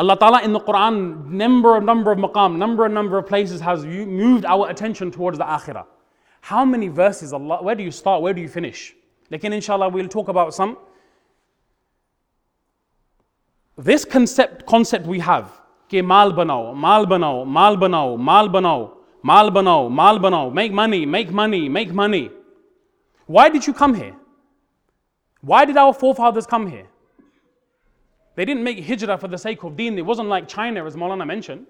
Allah Ta'ala in the Quran, number of number of maqam, number and number of places has moved our attention towards the akhirah. How many verses Allah, where do you start, where do you finish? Like in inshallah we'll talk about some. This concept concept we have, ke mal banao, mal banao, mal banao, mal banao, mal banao, mal banao, make money, make money, make money. Why did you come here? Why did our forefathers come here? They didn't make hijrah for the sake of deen it wasn't like china as Maulana mentioned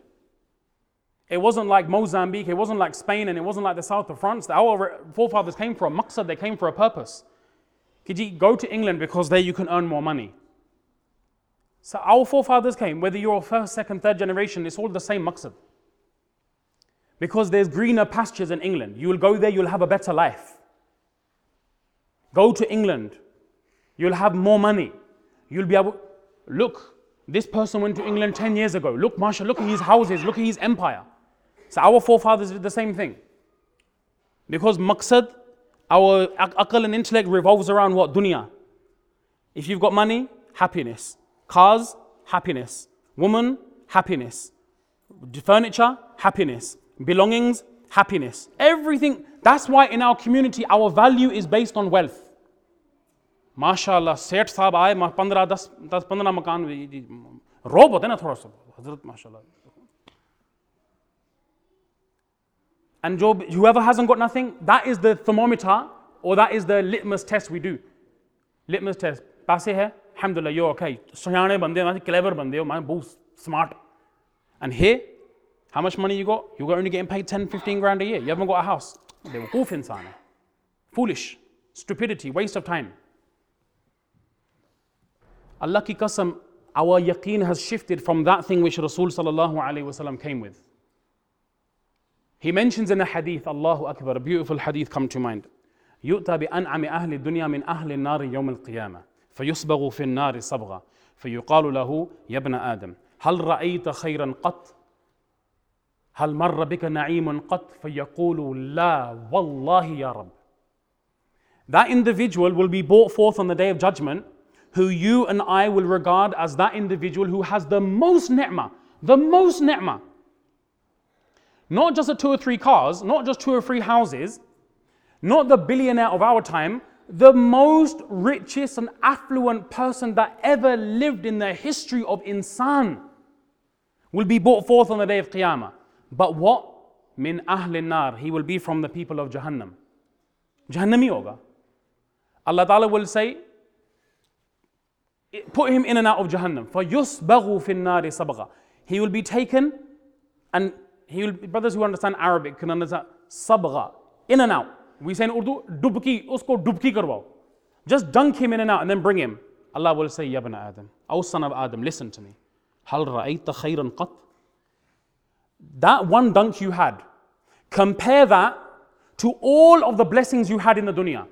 it wasn't like Mozambique, it wasn't like Spain, and it wasn't like the south of France. Our forefathers came for a maqsad, they came for a purpose. Kiji, go to England because there you can earn more money. So our forefathers came, whether you're first, second, third generation, it's all the same maqsad. Because there's greener pastures in England. You will go there, you'll have a better life. Go to England, you'll have more money. You'll be able, look, this person went to England 10 years ago. Look, Masha, look at his houses, look at his empire. So our forefathers did the same thing. Because maqsad, our aql and intellect revolves around what? Dunya. If you've got money, happiness. Cars, happiness. Woman, happiness. Furniture, happiness. Belongings, happiness. Everything. That's why in our community, our value is based on wealth. माशाल्लाह सेठ साहब आए पंद्रह दस दस पंद्रह मकान रोब होते ना थोड़ा सा हजरत माशाल्लाह And Job, whoever hasn't got nothing, that is the thermometer or that is the litmus test we do. Litmus test. पैसे है alhamdulillah you're okay सियाने बंदे हो clever बंदे हो मैं बहुत smart and here how much money you got you're only getting paid 10 15 grand a year you haven't got a house बेवकूफ़ इंसान है foolish stupidity waste of time Allah ki qasam our yaqeen has shifted from that thing which Rasul sallallahu alayhi wasallam came with he mentions in a hadith, Allahu Akbar, a beautiful hadith come to mind. يؤتى بأنعم أهل الدنيا من أهل النار يوم القيامة فيصبغ في النار صبغة فيقال له يا ابن آدم هل رأيت خيرا قط هل مر بك نعيم قط فيقول لا والله يا رب That individual will be brought forth on the day of judgment who you and I will regard as that individual who has the most ni'mah, the most ni'mah. Not just a two or three cars, not just two or three houses, not the billionaire of our time, the most richest and affluent person that ever lived in the history of insan will be brought forth on the day of Qiyamah. But what? Min ahlin nar. He will be from the people of Jahannam. Jahannami hoga. Allah Ta'ala will say, put him in and out of Jahannam. فَيُسْبَغُ فِي النَّارِ sabagha. He will be taken and he will, brothers who understand Arabic can understand sabgha, in and out. We say in Urdu, dubki, usko dubki karwao. Just dunk him in and out and then bring him. Allah will say, Yabna Adam, O son of Adam, listen to me. Hal ra'ayta khayran qat? That one dunk you had, compare that to all of the blessings you had in the dunya.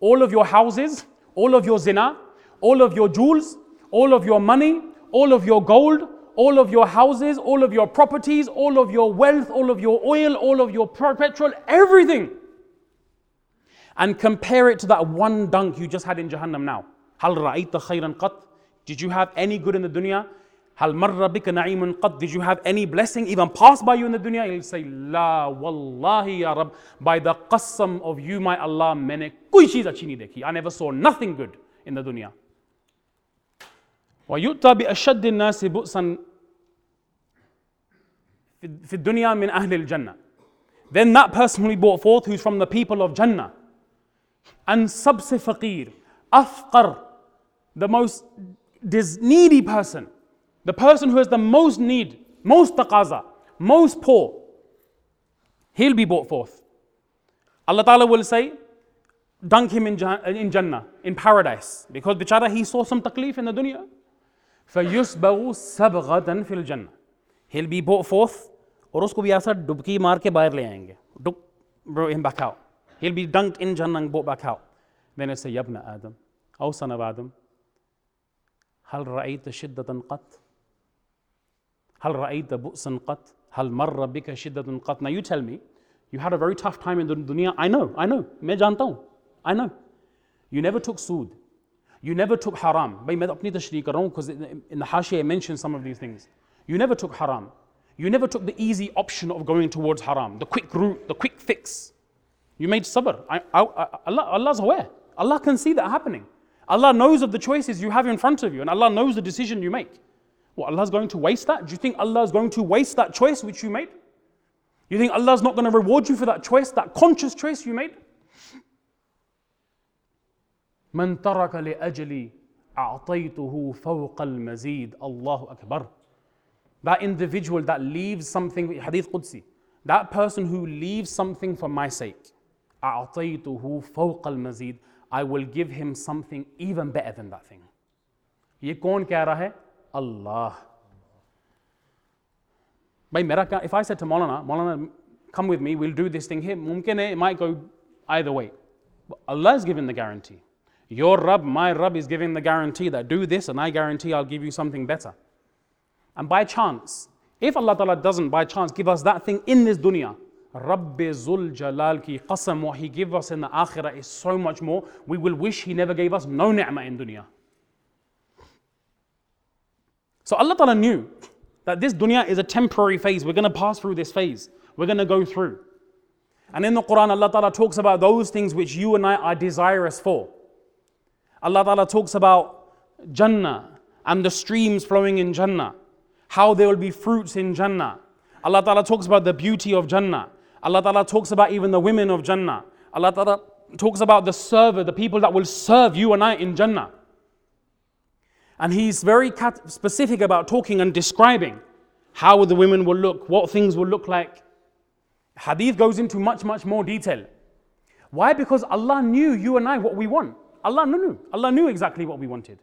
All of your houses, all of your zina, all of your jewels, all of your money, all of your gold, all of your houses, all of your properties, all of your wealth, all of your oil, all of your petrol, everything. And compare it to that one dunk you just had in Jahannam now. Hal ra'ayta khayran qat? Did you have any good in the dunya? Hal marra bika na'imun qat? Did you have any blessing even pass by you in the dunya? He'll say, La wallahi ya Rab. By the qasam of you, my Allah, mene. I never saw nothing good in the dunya. ويؤتى بأشد الناس بؤسا في الدنيا من أهل الجنة then that person will be brought forth who's from the people of Jannah and sabse faqir afqar the most needy person the person who has the most need most taqaza most poor he'll be brought forth Allah Ta'ala will say dunk him in, in Jannah in paradise because bichara he saw some taklif in the dunya फयूसबऊ सब गदन fill जन्ना हिल B बो fourth और उसको भी ऐसा डुबकी मार के बाहर ले आएंगे डुब बखाओ हिल बी डंक इन آؤ बो बखाओ मैंने से यबन आदम औ सनब आदम هل رأيت شدة قط؟ هل رأيت بؤسا قط؟ هل مر بك شدة قط؟ Now you tell me, you had a very tough time in the dunya. I know, I know. मैं जानता हूँ. I know. You never took sood You never took haram. By apni tashri kar because in the hashi I mentioned some of these things. You never took haram. You never took the easy option of going towards haram, the quick route, the quick fix. You made sabr. I, I, I, Allah, Allah's aware. Allah can see that happening. Allah knows of the choices you have in front of you, and Allah knows the decision you make. What, Allah's going to waste that? Do you think Allah's going to waste that choice which you made? You think Allah's not going to reward you for that choice, that conscious choice you made? من ترك لأجلي أعطيته فوق المزيد الله أكبر That individual that leaves something, Hadith Qudsi, that person who leaves something for my sake, أعطيته فوق المزيد I will give him something even better than that thing. ये कौन कह रहा है Allah. भाई मेरा क्या if I said to Maulana, Maulana, come with me, we'll do this thing here, mumkin hai, it might go either way. But Allah is giving the guarantee. your Rabb, my Rabb is giving the guarantee that do this and I guarantee I'll give you something better. And by chance, if Allah Ta'ala doesn't by chance give us that thing in this dunya, Rabbi Zul Jalal ki qasam, what He gives us in the akhirah is so much more. We will wish He never gave us no ni'mah in dunya. So Allah Ta'ala knew that this dunya is a temporary phase. We're going to pass through this phase. We're going to go through. And in the Quran, Allah Ta'ala talks about those things which you and I are desirous for. Allah Ta'ala talks about Jannah and the streams flowing in Jannah, how there will be fruits in Jannah. Allah Ta'ala talks about the beauty of Jannah. Allah Ta'ala talks about even the women of Jannah. Allah Ta'ala talks about the server, the people that will serve you and I in Jannah. And he's very specific about talking and describing how the women will look, what things will look like. Hadith goes into much, much more detail. Why? Because Allah knew you and I what we want. Allah knew. Allah knew exactly what we wanted.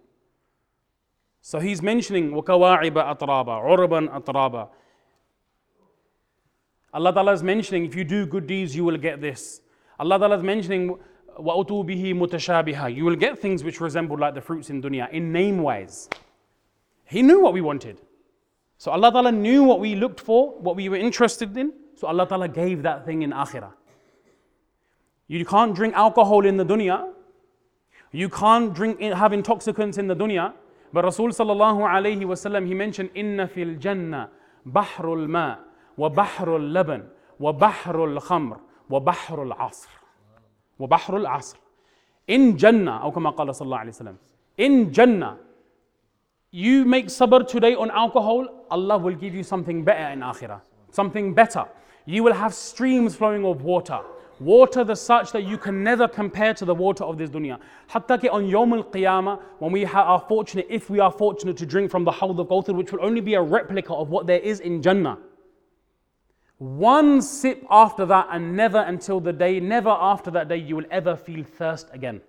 So he's mentioning وَكَوَاعِبَ أَطْرَابًا عُرْبًا أَطْرَابًا Allah Ta'ala is mentioning if you do good deeds, you will get this. Allah Ta'ala is mentioning وَأُتُوا بِهِ مُتَشَابِهًا You will get things which resemble like the fruits in dunya, in name wise. He knew what we wanted. So Allah Ta'ala knew what we looked for, what we were interested in. So Allah Ta'ala gave that thing in akhirah. You can't drink alcohol in the dunya. you can't drink, have intoxicants in the dunya. But Rasul sallallahu alayhi wasallam, he mentioned, Inna fil jannah bahrul ma wa bahrul laban wa bahrul khamr wa bahrul asr. Wa bahrul asr. In Jannah, or kama qala sallallahu alayhi wasallam, in Jannah, you make sabr today on alcohol, Allah will give you something better in akhirah, something better. You will have streams flowing of water water the such that you can never compare to the water of this dunya. Hatta on Yawm al-Qiyamah, when we are fortunate, if we are fortunate to drink from the Hawd of Kawthar, which will only be a replica of what there is in Jannah. One sip after that, and never until the day, never after that day, you will ever feel thirst again.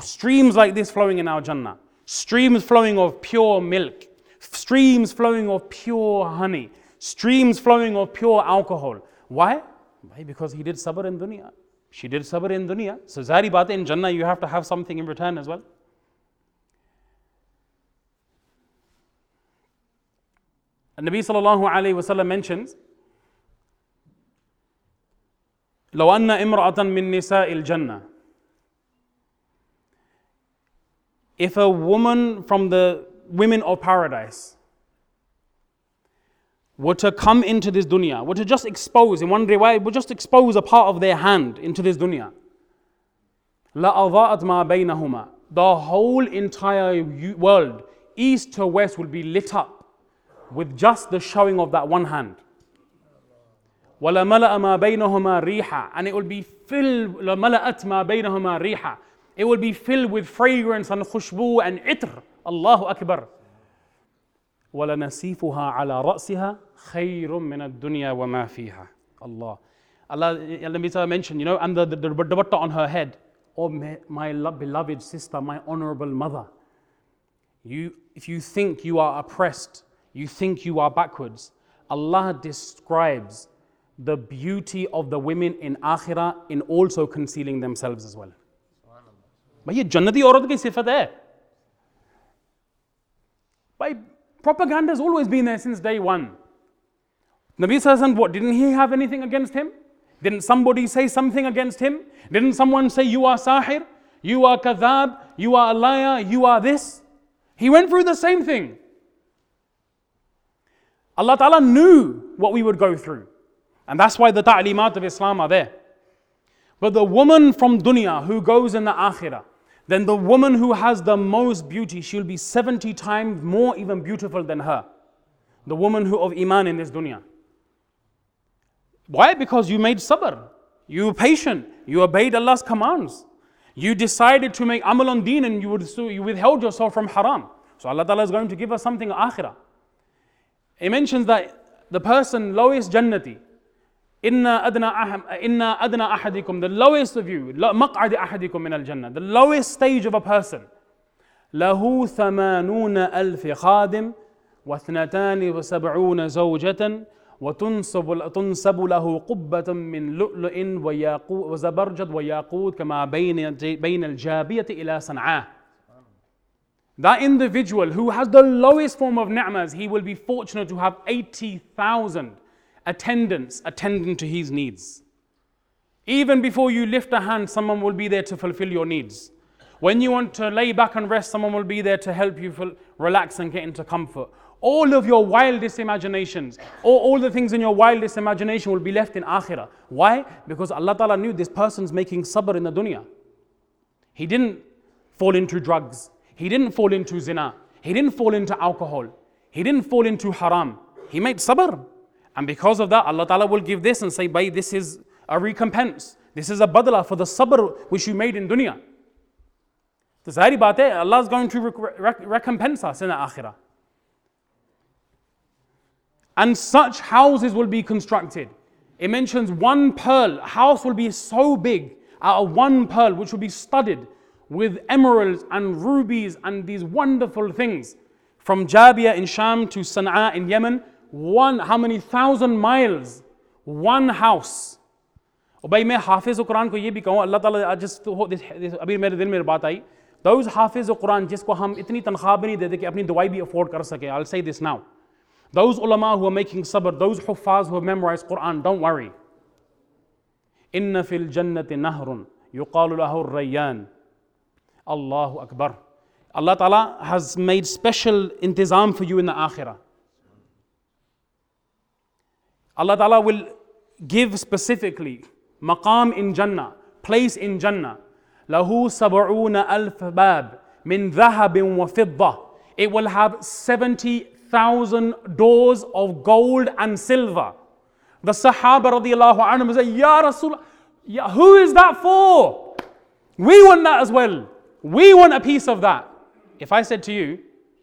Streams like this flowing in our Jannah, streams flowing of pure milk, streams flowing of pure honey, streams flowing of pure alcohol. Why? Why? Because he did sabr in dunya. She did sabr in dunya. So, zari baat in Jannah, you have to have something in return as well. And Nabi sallallahu alayhi wasallam mentions, لو أن امرأة من نساء الجنة If a woman from the women of paradise were to come into this dunya, were to just expose, in one riwayah, would just expose a part of their hand into this dunya, لَأَضَاءَتْ مَا بَيْنَهُمَا The whole entire world, east to west, will be lit up with just the showing of that one hand. وَلَمَلَأَ مَا بَيْنَهُمَا رِيحًا And it will be filled, لَمَلَأَتْ مَا بَيْنَهُمَا رِيحًا It will be filled with fragrance and khushbu and itr. Allahu Akbar. وَلَنَسِيفُهَا عَلَى رَأْسِهَا خَيْرٌ مِنَ الدُّنْيَا وَمَا فِيهَا Allah. Allah, let me mention, you know, and the, the, the dupatta on her head. Oh, my beloved sister, my honorable mother. You, if you think you are oppressed, you think you are backwards. Allah describes the beauty of the women in akhirah in also concealing themselves as well. भाई ये जन्नती औरत की सिफत है भाई propaganda has always been there since day one. Nabi Sallallahu what didn't he have anything against him? Didn't somebody say something against him? Didn't someone say you are sahir, you are kadhab, you are a liar, you are this? He went through the same thing. Allah Ta'ala knew what we would go through. And that's why the ta'limat of Islam are there. But the woman from dunya who goes in the akhirah, then the woman who has the most beauty, she'll be 70 times more even beautiful than her. The woman who of iman in this dunya. Why? Because you made sabr. You were patient. You obeyed Allah's commands. You decided to make amal on deen and you, would, so you withheld yourself from haram. So Allah Ta'ala is going to give us something akhirah. He mentions that the person lowest jannati, inna adna, inna adna ahadikum, the lowest of you, maq'ad ahadikum min al-jannah, the lowest stage of a person, له ثمانون ألف خادم واثنتان وسبعون زوجة وتنصب تنصب له قبة من لؤلؤ وزبرجد وياقوت كما بين بين الجابية إلى صنعاء. That individual who has the lowest form of ni'mas, he will be fortunate to have 80,000 attendants attending to his needs. Even before you lift a hand, someone will be there to fulfill your needs. When you want to lay back and rest, someone will be there to help you relax and get into comfort all of your wildest imaginations, or all the things in your wildest imagination will be left in akhirah. Why? Because Allah Ta'ala knew this person's making sabr in the dunya. He didn't fall into drugs. He didn't fall into zina. He didn't fall into alcohol. He didn't fall into haram. He made sabr. And because of that, Allah Ta'ala will give this and say, Bay, this is a recompense. This is a badla for the sabr which you made in dunya. Zahiri baat hai, Allah is going to recompense us in the akhirah. And such houses will be constructed. It mentions one pearl, a house will be so big out of one pearl, which will be studded with emeralds and rubies and these wonderful things. From Jabia in Sham to Sana'a in Yemen, one, how many thousand miles? One house. और भाई मैं हाफिज़ कुरान को ये भी कहूँ अल्लाह ताला जिस अभी मेरे दिल में बात आई those हाफिज़ कुरान जिसको हम इतनी तनख्वाह भी नहीं देते कि अपनी दवाई भी अफोर्ड कर सके I'll say this now those ulama who are making sabr, those huffaz who have memorized Quran, don't worry. Inna fil jannati nahrun yuqalu lahu rayyan. Allahu Akbar. Allah Ta'ala has made special intizam for Allah Ta'ala will give specifically maqam in Jannah, place in Jannah. Lahu sab'una alf bab min dhahabin wa fidda. It will have 70 thousand doors of gold and silver. The Sahaba radiallahu anhum say, Ya Rasul, ya, who is that for? We want that as well. We want a piece of that. If I said to you,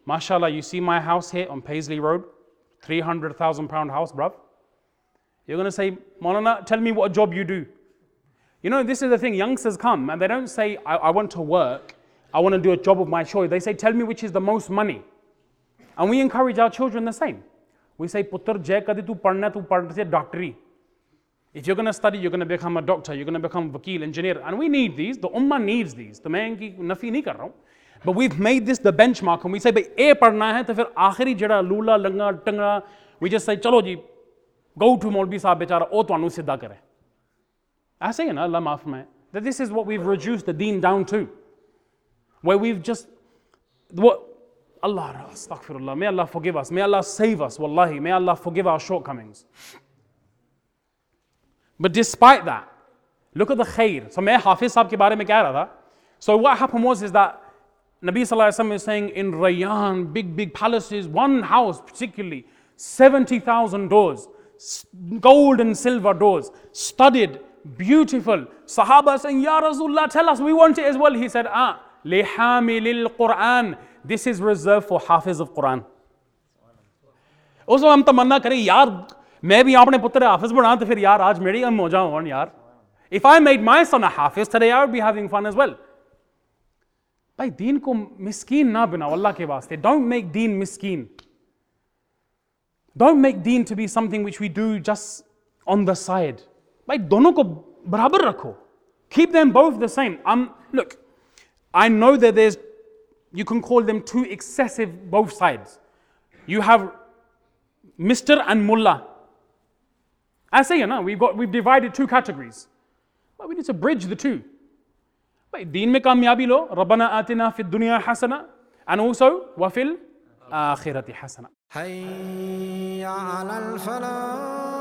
mashallah, you see my house here on Paisley Road, 300,000 pound house, bruv. You're going to say, Maulana, tell me what job you do. You know, this is the thing, youngsters come and they don't say, I, I want to work, I want to do a job of my choice. They say, tell me which is the most money. And we encourage our children the same. We say, Puttar, jai kadi tu padna, tu padna doctory. If you're going to study, you're going to become a doctor, you're going to become a vakil, engineer. And we need these. The ummah needs these. The man ki nafi nahi kar But we've made this the benchmark and we say, bhai, A padna hai, to fir aakhiri jada lula, langa, tanga, we just say, chalo ji, go to Molvi Sahib ਬੇਚਾਰਾ ਉਹ ਤੁਹਾਨੂੰ ਸਿੱਧਾ ਕਰੇ ਐਸੇ ਹੀ ਨਾ ਅੱਲਾ ਮਾਫ ਮੈਂ that this is what we've reduced the deen down to. Where we've just what Allah astaghfirullah may Allah forgive us may Allah save us wallahi may Allah forgive our shortcomings. But despite that look at the khair. So main hafiz sahab ke bare mein keh raha tha. So what happened was is that Nabi sallallahu alaihi wasallam is saying in Rayyan big big palaces one house particularly 70000 doors gold and silver doors, studded, beautiful. Sahaba saying, Ya Rasulullah, tell us, we want it as well. He said, Ah, lihamil Quran. This is reserved for Hafiz of Quran. उस हम तमन्ना करें यार मैं भी अपने पुत्र हाफिज बना तो फिर यार आज मेरी हम मौजा हो यार if I made my sun Hafiz today I would be having fun as well भाई दीन को मिस्कीन ना बनाओ अल्लाह के वास्ते don't make Deen Miskin don't make Deen to be something which we do just on the side भाई दोनों को बराबर रखो keep them both the same um look I know that there's, you can call them too excessive both sides. You have Mr. and Mullah. I say, you know, we've, got, we've divided two categories. But we need to bridge the two. भाई दीन में कामयाबी लो रबना आतिना फिद दुनिया हसना and also wafil الآخرة حسنة. حي على الفلاح.